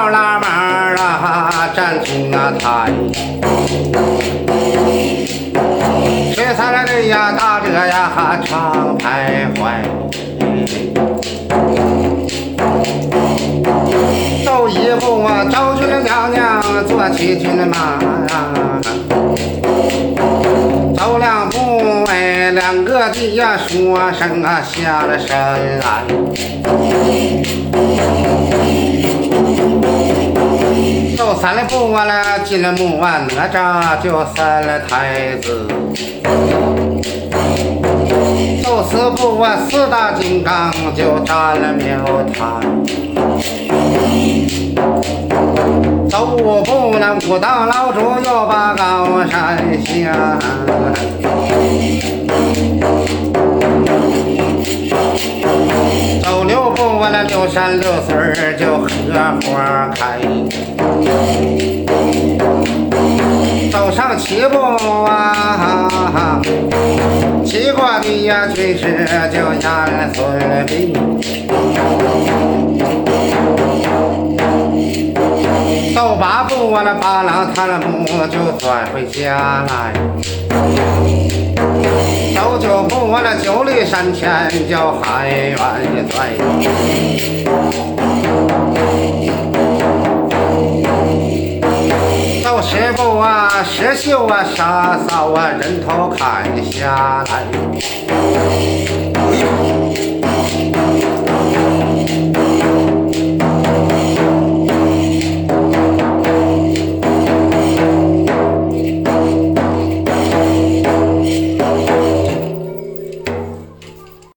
困了要拉门啊，站出啊台。水三来的呀，打着呀常徘徊。走一步啊，找去了娘娘，坐起骏马。走两步哎，两个的呀说声啊下了山来。三里步啊了，进了墓啊，哪吒就三了太子。走四步啊，四大金刚就占了庙堂。走五步那武当老祖又把高山下。六步我那六山六水就荷花开。走上七步啊，七过的呀军师就严孙膑。走八步我那八郎他那木就转回家来。我那九里山前叫海远在。走十步啊，石秀啊，杀嫂啊，人头砍下来。